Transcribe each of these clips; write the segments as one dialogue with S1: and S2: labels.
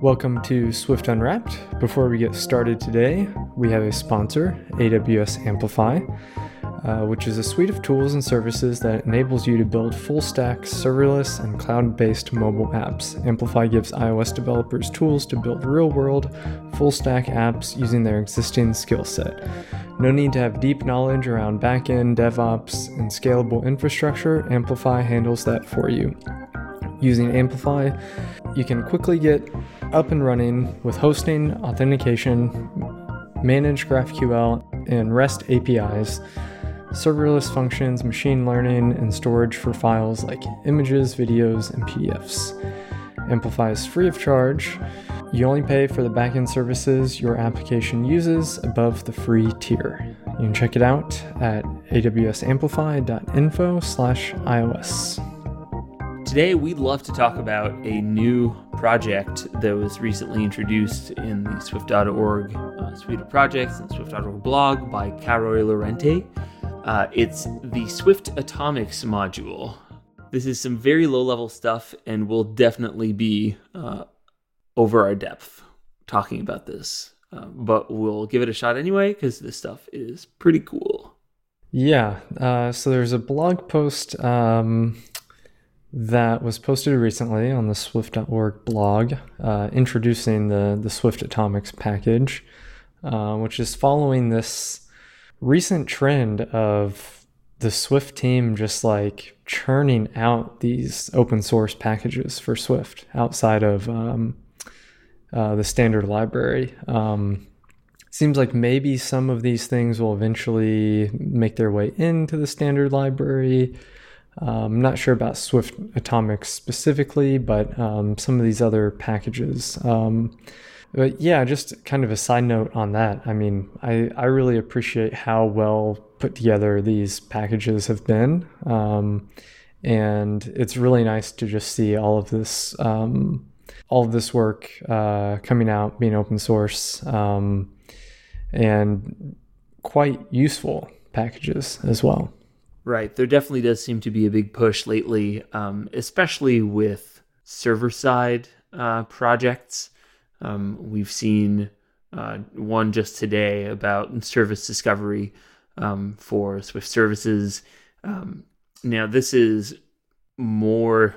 S1: Welcome to Swift Unwrapped. Before we get started today, we have a sponsor, AWS Amplify, uh, which is a suite of tools and services that enables you to build full stack serverless and cloud based mobile apps. Amplify gives iOS developers tools to build real world, full stack apps using their existing skill set. No need to have deep knowledge around backend, DevOps, and scalable infrastructure. Amplify handles that for you. Using Amplify, you can quickly get up and running with hosting, authentication, managed GraphQL, and REST APIs, serverless functions, machine learning, and storage for files like images, videos, and PDFs. Amplify is free of charge. You only pay for the backend services your application uses above the free tier. You can check it out at awsamplify.info slash iOS.
S2: Today, we'd love to talk about a new project that was recently introduced in the Swift.org uh, suite of projects and Swift.org blog by Karoy Lorentey. Uh, it's the Swift Atomics module. This is some very low level stuff and we'll definitely be uh, over our depth talking about this. Uh, but we'll give it a shot anyway because this stuff is pretty cool.
S1: Yeah. Uh, so there's a blog post. Um that was posted recently on the Swift.org blog, uh, introducing the, the Swift Atomics package, uh, which is following this recent trend of the Swift team just like churning out these open source packages for Swift outside of um, uh, the standard library. Um, seems like maybe some of these things will eventually make their way into the standard library. Um, I'm not sure about Swift Atomics specifically, but um, some of these other packages. Um, but yeah, just kind of a side note on that. I mean, I, I really appreciate how well put together these packages have been. Um, and it's really nice to just see all of this, um, all of this work uh, coming out, being open source, um, and quite useful packages as well.
S2: Right. There definitely does seem to be a big push lately, um, especially with server side uh, projects. Um, we've seen uh, one just today about service discovery um, for Swift services. Um, now, this is more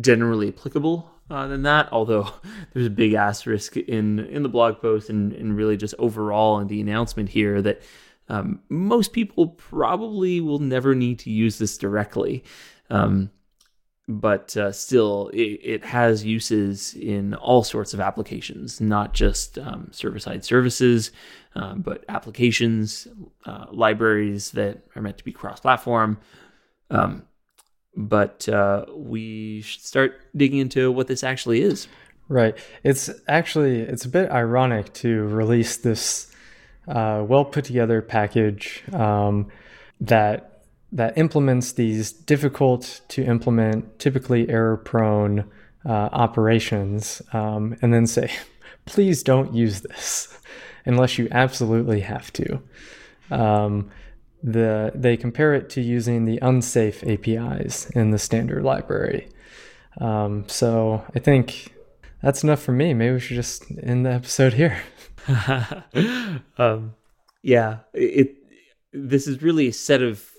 S2: generally applicable uh, than that, although there's a big asterisk in, in the blog post and, and really just overall in the announcement here that um, most people probably will never need to use this directly. Um, but uh, still, it, it, has uses in all sorts of applications, not just um, server side services, uh, but applications, uh, libraries that are meant to be cross platform. Um, but uh, we should start digging into what this actually is.
S1: Right. It's actually it's a bit ironic to release this uh, well put together package um, that that implements these difficult to implement, typically error prone uh, operations, um, and then say, please don't use this unless you absolutely have to. Um, the they compare it to using the unsafe APIs in the standard library. Um, so I think that's enough for me. Maybe we should just end the episode here.
S2: um, yeah, it. This is really a set of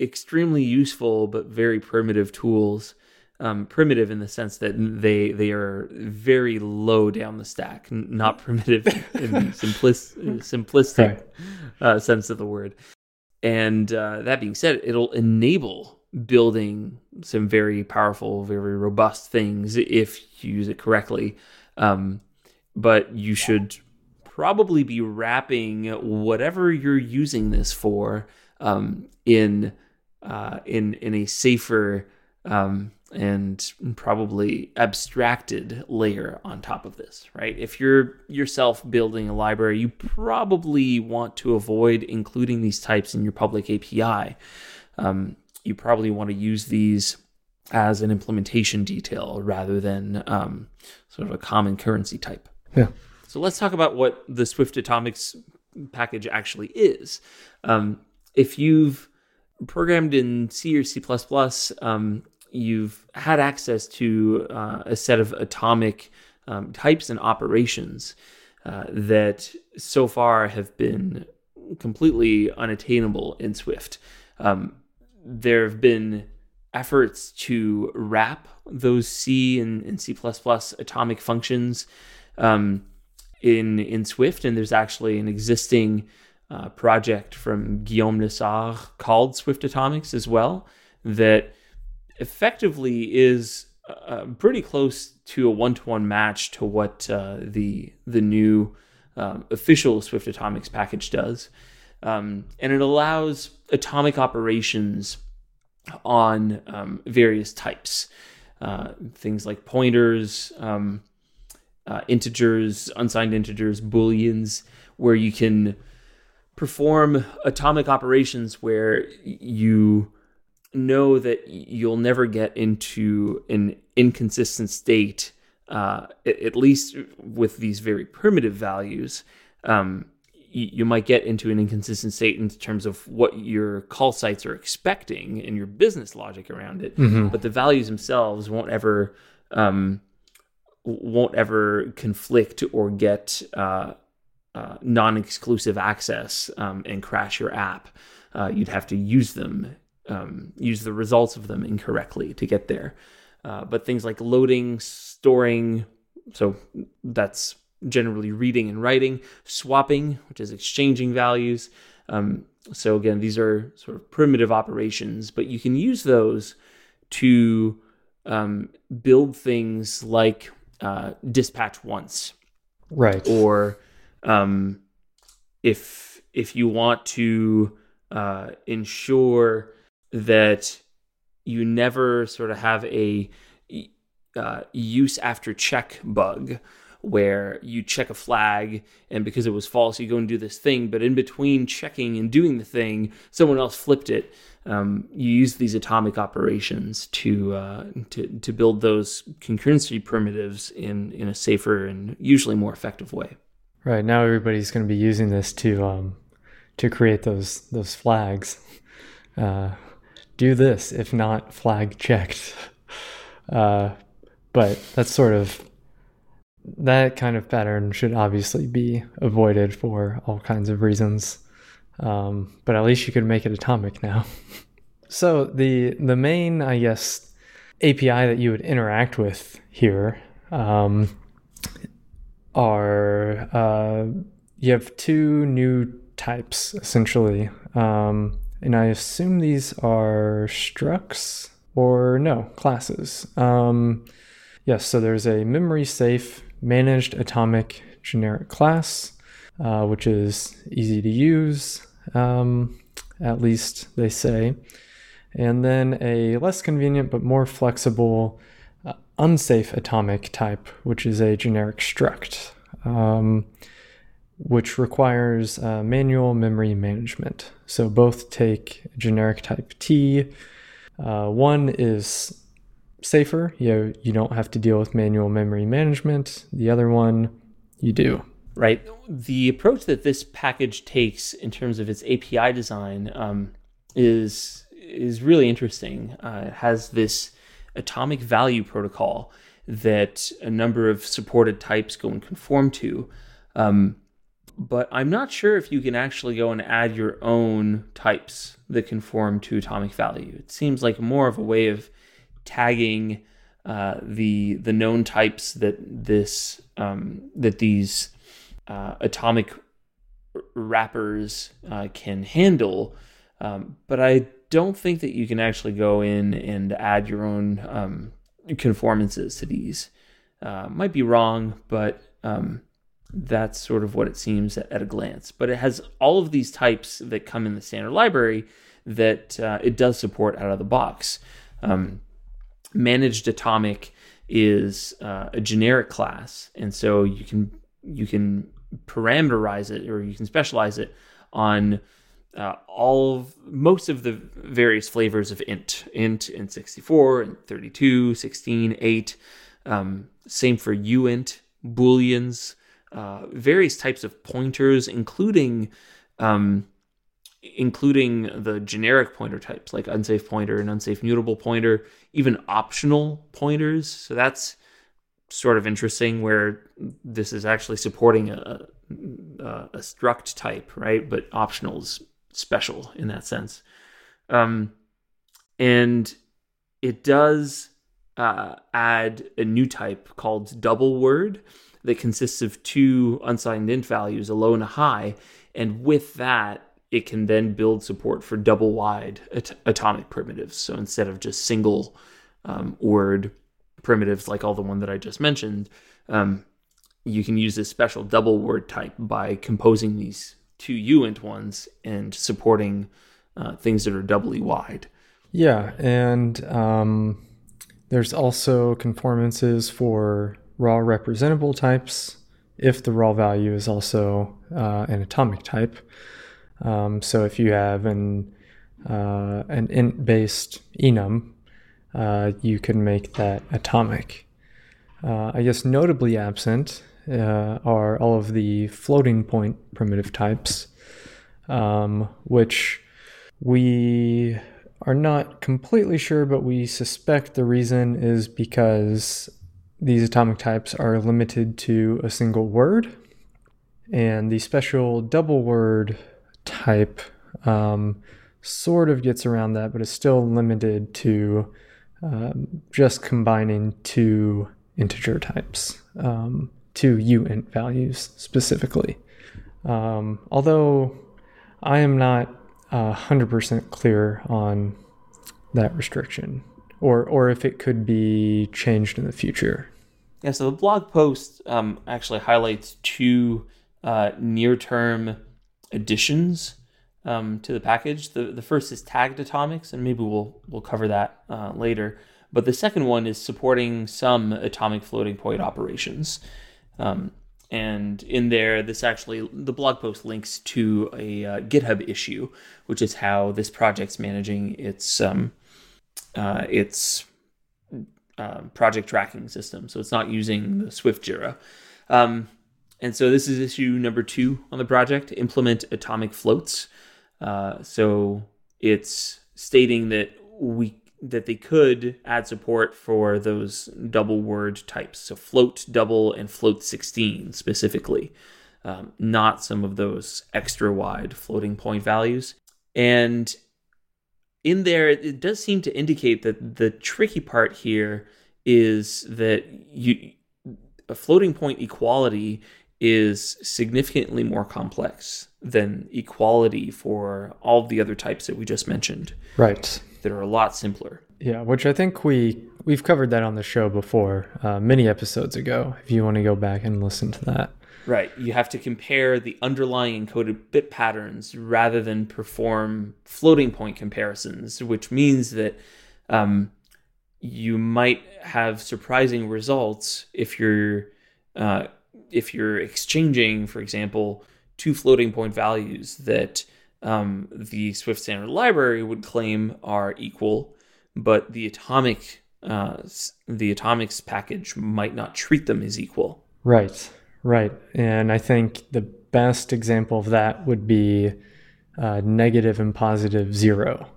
S2: extremely useful but very primitive tools. Um, primitive in the sense that they they are very low down the stack, not primitive in simplis- simplistic uh, sense of the word. And uh, that being said, it'll enable building some very powerful, very robust things if you use it correctly. Um, but you should probably be wrapping whatever you're using this for um, in uh, in in a safer um, and probably abstracted layer on top of this, right? If you're yourself building a library, you probably want to avoid including these types in your public API. Um, you probably want to use these as an implementation detail rather than um, sort of a common currency type.
S1: Yeah.
S2: So let's talk about what the Swift Atomics package actually is. Um, if you've programmed in C or C++, um, you've had access to uh, a set of atomic um, types and operations uh, that so far have been completely unattainable in Swift. Um, there have been efforts to wrap those C and, and C++ atomic functions um, in in Swift, and there's actually an existing uh, project from Guillaume Lessard called Swift Atomics as well that effectively is uh, pretty close to a one-to-one match to what uh, the the new um, official Swift Atomics package does, um, and it allows atomic operations on um, various types, uh, things like pointers, um, uh, integers, unsigned integers, booleans, where you can perform atomic operations where you know that you'll never get into an inconsistent state, uh, at least with these very primitive values. Um, you might get into an inconsistent state in terms of what your call sites are expecting and your business logic around it, mm-hmm. but the values themselves won't ever um, won't ever conflict or get uh, uh, non-exclusive access um, and crash your app. Uh, you'd have to use them, um, use the results of them incorrectly to get there. Uh, but things like loading, storing, so that's generally reading and writing, swapping, which is exchanging values. Um, so again, these are sort of primitive operations, but you can use those to um, build things like uh, dispatch once,
S1: right?
S2: Or um, if if you want to uh, ensure that you never sort of have a uh, use after check bug where you check a flag and because it was false you go and do this thing but in between checking and doing the thing someone else flipped it. Um, you use these atomic operations to, uh, to to build those concurrency primitives in in a safer and usually more effective way
S1: right now everybody's going to be using this to um, to create those those flags uh, do this if not flag checked uh, but that's sort of that kind of pattern should obviously be avoided for all kinds of reasons. Um, but at least you could make it atomic now. so the the main, I guess, API that you would interact with here um, are uh, you have two new types essentially, um, and I assume these are structs or no classes. Um, yes, so there's a memory safe managed atomic generic class, uh, which is easy to use, um, at least they say. And then a less convenient but more flexible unsafe atomic type, which is a generic struct, um, which requires uh, manual memory management. So both take generic type T. Uh, one is safer. You you don't have to deal with manual memory management. The other one, you do.
S2: Right. The approach that this package takes in terms of its API design um, is is really interesting. Uh, it has this atomic value protocol that a number of supported types go and conform to. Um, but I'm not sure if you can actually go and add your own types that conform to atomic value. It seems like more of a way of tagging uh, the the known types that this um, that these uh, atomic wrappers uh, can handle, um, but I don't think that you can actually go in and add your own um, conformances to these. Uh, might be wrong, but um, that's sort of what it seems at, at, a glance. But it has all of these types that come in the standard library that uh, it does support out of the box. Um, managed atomic is uh, a generic class, and so you can you can parameterize it or you can specialize it on uh, all of, most of the various flavors of int, int, in 64 and 32, 16, 8. Um, same for uint, booleans, uh, various types of pointers, including um, including the generic pointer types like unsafe pointer and unsafe mutable pointer, even optional pointers. So that's sort of interesting where this is actually supporting a, a, a struct type, right? But optional is special in that sense. Um, and it does uh, add a new type called double word that consists of two unsigned int values, a low and a high. And with that, it can then build support for double wide at- atomic primitives. So instead of just single um, word primitives like all the one that I just mentioned, um, you can use this special double word type by composing these two uint ones and supporting uh, things that are doubly wide.
S1: Yeah, and um, there's also conformances for raw representable types if the raw value is also uh, an atomic type. Um, so if you have an uh, an int based enum, uh, you can make that atomic. Uh, I guess notably absent uh, are all of the floating point primitive types, um, which we are not completely sure, but we suspect the reason is because these atomic types are limited to a single word, and the special double word type um, sort of gets around that, but is still limited to um, just combining two integer types, um, two uint values specifically. Um, although I am not uh, 100% clear on that restriction or, or if it could be changed in the future.
S2: Yeah, so the blog post um, actually highlights two uh, near term additions um, to the package. The the first is tagged atomics, and maybe we'll we'll cover that uh, later. But the second one is supporting some atomic floating point operations. Um, and in there, this actually the blog post links to a uh, GitHub issue, which is how this project's managing its um, uh, its uh, project tracking system. So it's not using the Swift Jira. Um, and so this is issue number two on the project implement atomic floats. Uh, so it's stating that we that they could add support for those double word types. So float double and float 16 specifically, um, not some of those extra wide floating point values. And in there, it does seem to indicate that the tricky part here is that you a floating point equality is significantly more complex than equality for all the other types that we just mentioned.
S1: Right.
S2: That are a lot simpler.
S1: Yeah, which I think we we've covered that on the show before, uh, many episodes ago. If you want to go back and listen to that.
S2: Right. You have to compare the underlying encoded bit patterns rather than perform floating point comparisons, which means that um, you might have surprising results if you're uh, if you're exchanging, for example, two floating point values that um, the Swift standard library would claim are equal, but the atomic uh, the atomics package might not treat them as equal.
S1: Right, right, and I think the best example of that would be uh, negative and positive zero.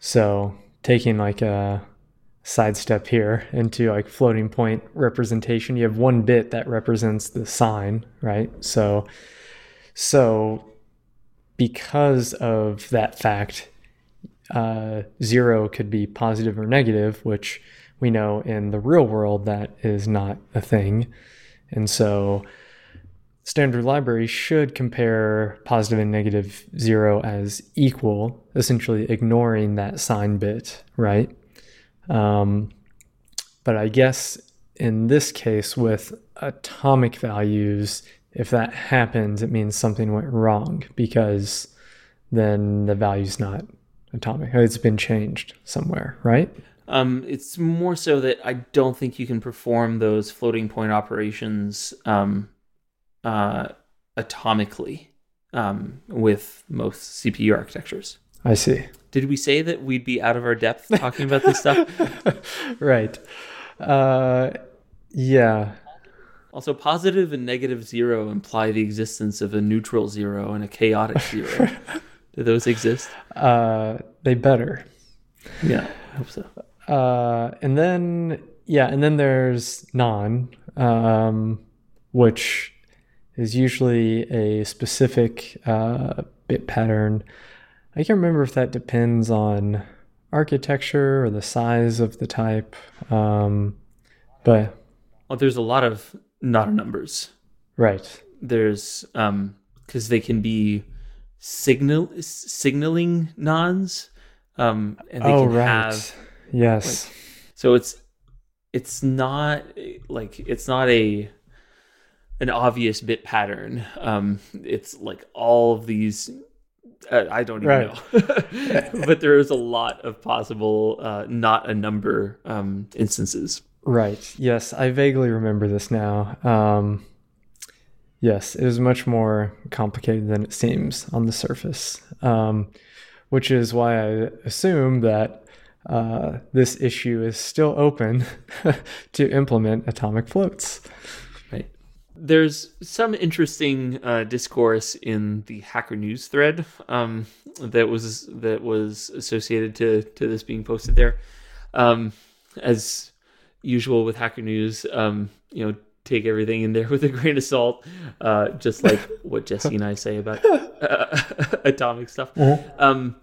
S1: So taking like a sidestep here into like floating point representation. You have one bit that represents the sign, right? So, so because of that fact, uh, zero could be positive or negative, which we know in the real world that is not a thing. And so, standard library should compare positive and negative zero as equal, essentially ignoring that sign bit, right? Um, but I guess in this case, with atomic values, if that happens, it means something went wrong because then the value's not atomic. It's been changed somewhere, right?
S2: Um, it's more so that I don't think you can perform those floating point operations um, uh, atomically. um, with most CPU architectures.
S1: I see.
S2: Did we say that we'd be out of our depth talking about this stuff?
S1: right. Uh, yeah.
S2: Also, positive and negative zero imply the existence of a neutral zero and a chaotic zero. Do those exist?
S1: Uh, they better.
S2: Yeah, I hope so.
S1: Uh, and then yeah, and then there's NaN, um, which is usually a specific uh, bit pattern. I can't remember if that depends on architecture or the size of the type, um, but
S2: Well, there's a lot of not numbers.
S1: right,
S2: There's um because they can be signal signaling NaNs, um, and they
S1: oh
S2: can
S1: right,
S2: have
S1: yes,
S2: So it's it's not like it's not a an obvious bit pattern. Um, it's like all of these. Uh, I don't even
S1: Right.
S2: know, but there is a lot of possible uh, not a number um, instances.
S1: right, yes. I vaguely remember this now. Um, yes, it is much more complicated than it seems on the surface, um, which is why I assume that uh, this issue is still open to implement atomic floats.
S2: There's some interesting uh, discourse in the Hacker News thread um, that was that was associated to to this being posted there. Um, as usual with Hacker News, um, you know, take everything in there with a grain of salt, uh, just like what Jesse and I say about uh, atomic stuff. Um,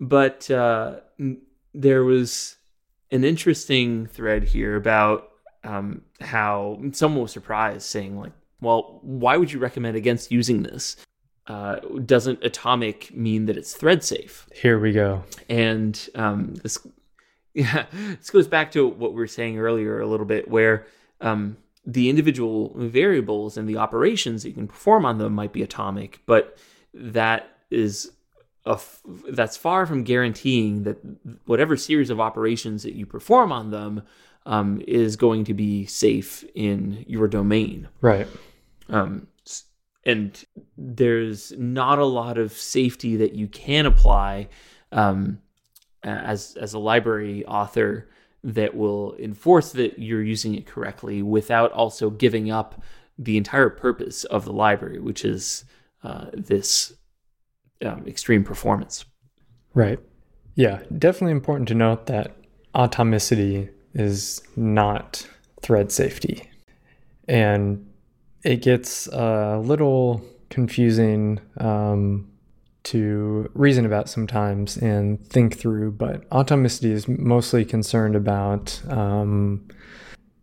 S2: but uh, n- there was an interesting thread here about um, how someone was surprised, saying like, "Well, why would you recommend against using this? Uh, doesn't atomic mean that it's thread safe?"
S1: Here we go.
S2: And um, this, yeah, this goes back to what we were saying earlier a little bit, where um, the individual variables and the operations that you can perform on them might be atomic, but that is a f- that's far from guaranteeing that whatever series of operations that you perform on them um, is going to be safe in your domain.
S1: Right.
S2: Um, and there's not a lot of safety that you can apply um, as as a library author that will enforce that you're using it correctly without also giving up the entire purpose of the library, which is uh, this um, extreme performance.
S1: Right. Yeah, definitely important to note that atomicity is not thread safety. And it gets a little confusing um, to reason about sometimes and think through, but atomicity is mostly concerned about, um,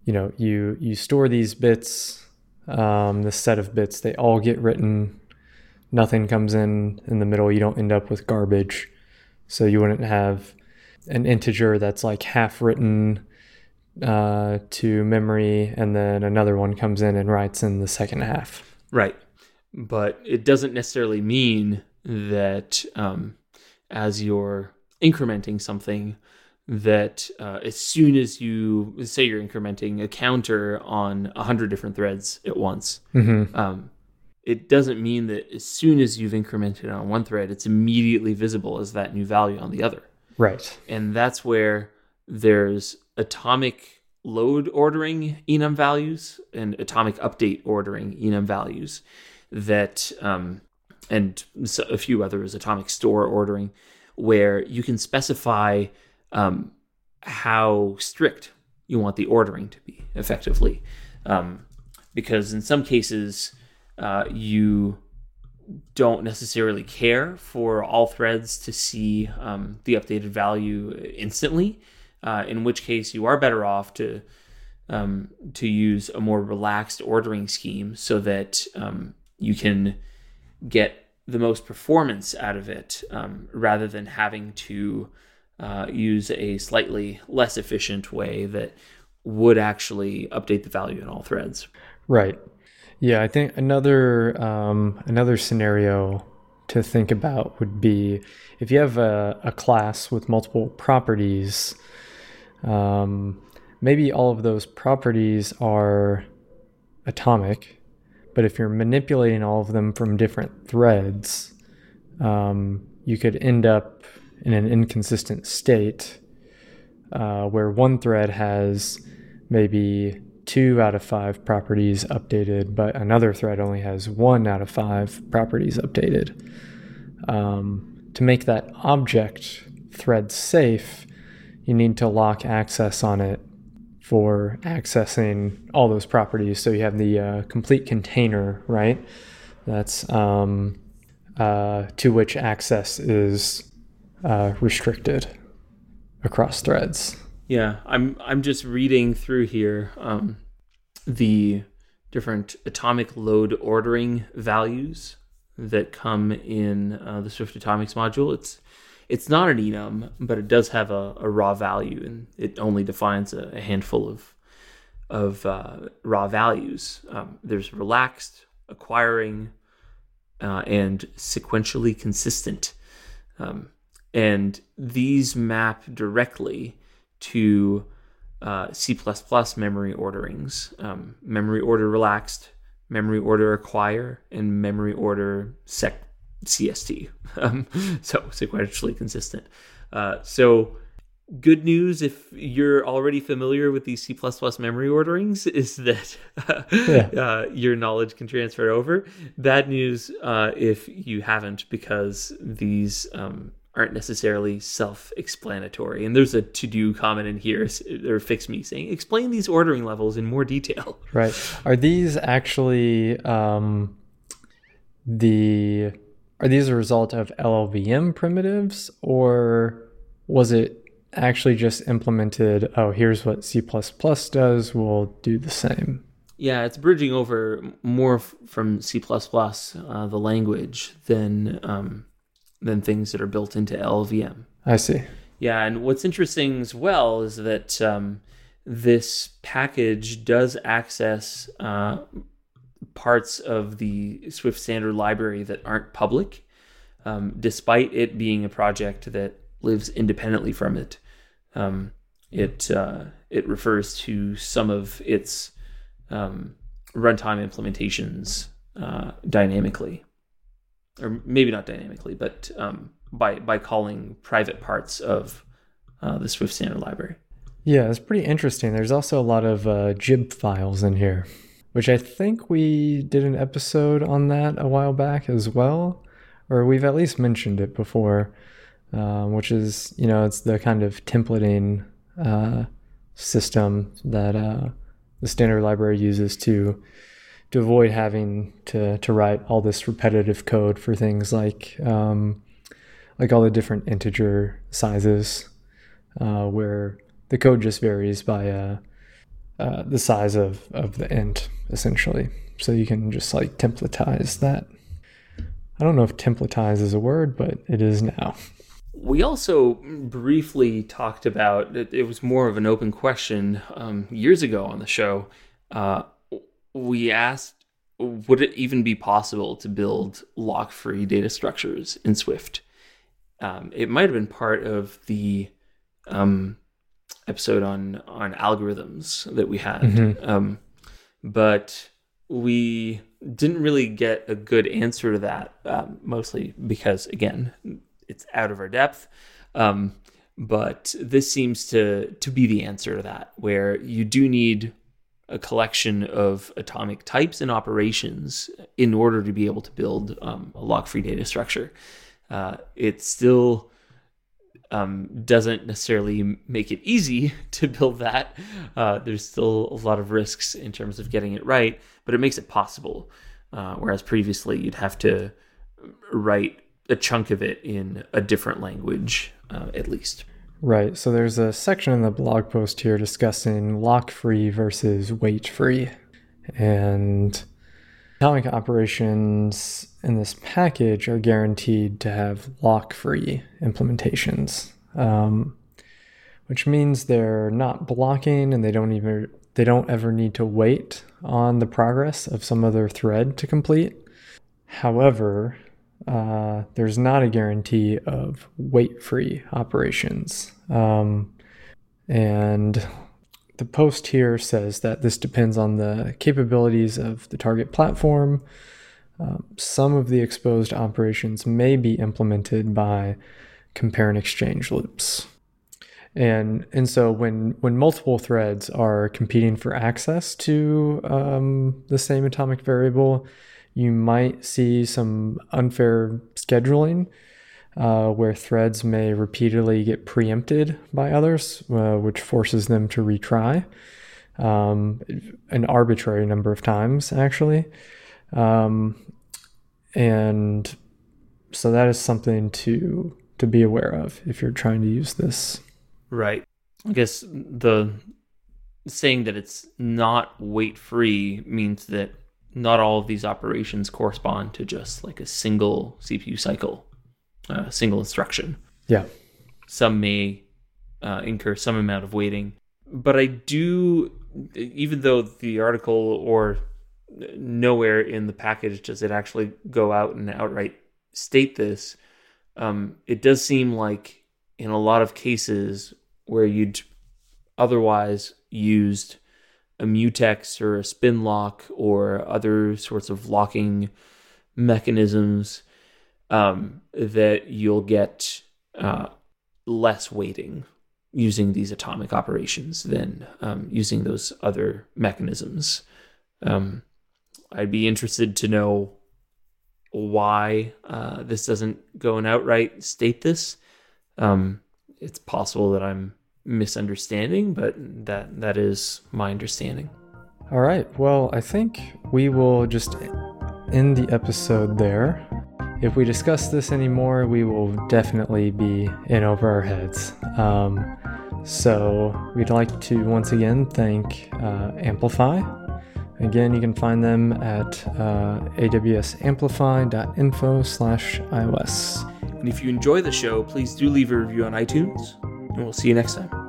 S1: you know, you, you store these bits, um, this set of bits, they all get written nothing comes in in the middle you don't end up with garbage so you wouldn't have an integer that's like half written uh, to memory and then another one comes in and writes in the second half
S2: Right. But it doesn't necessarily mean that um, as you're incrementing something, that uh, as soon as you say you're incrementing a counter on a hundred different threads at once,
S1: mm-hmm.
S2: um, it doesn't mean that as soon as you've incremented on one thread, it's immediately visible as that new value on the other.
S1: right
S2: And that's where there's atomic load ordering enum values and atomic update ordering enum values that, um, and a few others, atomic store ordering, where you can specify um, how strict you want the ordering to be effectively. Um, because in some cases, uh, you don't necessarily care for all threads to see um, the updated value instantly. Uh, in which case, you are better off to um, to use a more relaxed ordering scheme so that um, you can get the most performance out of it, um, rather than having to uh, use a slightly less efficient way that would actually update the value in all threads.
S1: right yeah i think another um, another scenario to think about would be if you have a, a class with multiple properties um, maybe all of those properties are atomic But if you're manipulating all of them from different threads, um, you could end up in an inconsistent state uh, where one thread has maybe two out of five properties updated, but another thread only has one out of five properties updated. Um, to make that object thread safe, you need to lock access on it for accessing all those properties. So you have the uh, complete container, right? That's um, uh, to which access is uh, restricted across threads.
S2: Yeah, I'm I'm just reading through here um, the different atomic load ordering values that come in uh, the Swift Atomics module. It's it's not an enum, but it does have a, a raw value, and it only defines a, a handful of of uh, raw values. Um, there's relaxed, acquiring, uh, and sequentially consistent. Um, and these map directly to uh, C++ memory orderings, um, memory order relaxed, memory order acquire, and memory order sec CST. Um, so sequentially consistent. Uh, so good news if you're already familiar with these C++ memory orderings is that uh, yeah. uh, your knowledge can transfer over. Bad news uh, if you haven't because these um, aren't necessarily self-explanatory. And there's a to-do comment in here or fix me saying explain these ordering levels in more detail.
S1: Right. Are these actually um, the are these a result of LLVM primitives or was it actually just implemented oh here's what C++ does we'll do the same
S2: yeah it's bridging over more f- from C++ uh, the language than um, than things that are built into LLVM.
S1: I see.
S2: Yeah, and what's interesting as well is that um, this package does access uh, parts of the Swift standard library that aren't public, um, despite it being a project that lives independently from it. Um, it uh, it refers to some of its um, runtime implementations uh, dynamically or maybe not dynamically, but um, by by calling private parts of uh, the Swift standard library.
S1: Yeah, it's pretty interesting. There's also a lot of uh, gyb files in here, which I think we did an episode on that a while back as well, or we've at least mentioned it before. Um, which is, you know, it's the kind of templating uh, system that uh, the standard library uses to to avoid having to to write all this repetitive code for things like um, like all the different integer sizes, uh, where the code just varies by uh, uh, the size of of the int essentially. So you can just like templatize that. I don't know if templatize is a word, but it is now.
S2: We also briefly talked about it, it was more of an open question um, years ago on the show uh, we asked would it even be possible to build lock free data structures in Swift? Um, it might have been part of the um, episode on on algorithms that we had, mm-hmm. um, but we didn't really get a good answer to that. Um, mostly because again, it's out of our depth. Um, but this seems to to be the answer to that, where you do need a collection of atomic types and operations in order to be able to build um, a lock-free data structure. Uh, it still um, doesn't necessarily make it easy to build that. Uh, there's still a lot of risks in terms of getting it right, but it makes it possible. Uh, whereas previously, you'd have to write a chunk of it in a different language, uh, at least.
S1: Right. So there's a section in the blog post here discussing lock free versus wait free. And atomic operations in this package are guaranteed to have lock free implementations, um, which means they're not blocking and they don't even they don't ever need to wait on the progress of some other thread to complete. However, uh, there's not a guarantee of wait free operations. Um, and the post here says that this depends on the capabilities of the target platform. Um, some of the exposed operations may be implemented by compare and exchange loops. And, and so when, when multiple threads are competing for access to um, the same atomic variable, you might see some unfair scheduling uh, where threads may repeatedly get preempted by others, uh, which forces them to retry um, an arbitrary number of times, actually. Um, and so that is something to to be aware of if you're trying to use this.
S2: Right. I guess the saying that it's not wait free means that not all of these operations correspond to just like a single CPU cycle, a single instruction.
S1: Yeah.
S2: Some may uh, incur some amount of waiting. But I do, even though the article or nowhere in the package does it actually go out and outright state this, um, it does seem like in a lot of cases where you'd otherwise used a mutex or a spin lock or other sorts of locking mechanisms um, that you'll get uh, less waiting using these atomic operations than um, using those other mechanisms. Um, I'd be interested to know why uh, this doesn't go and outright state this. Um, it's possible that I'm misunderstanding, but that that is my understanding.
S1: All right. Well, I think we will just end the episode there. If we discuss this anymore, we will definitely be in over our heads. Um, so we'd like to once again thank uh, Amplify. Again, you can find them at uh, awsamplify.info slash iOS.
S2: And if you enjoy the show, please do leave a review on iTunes, and we'll see you next time.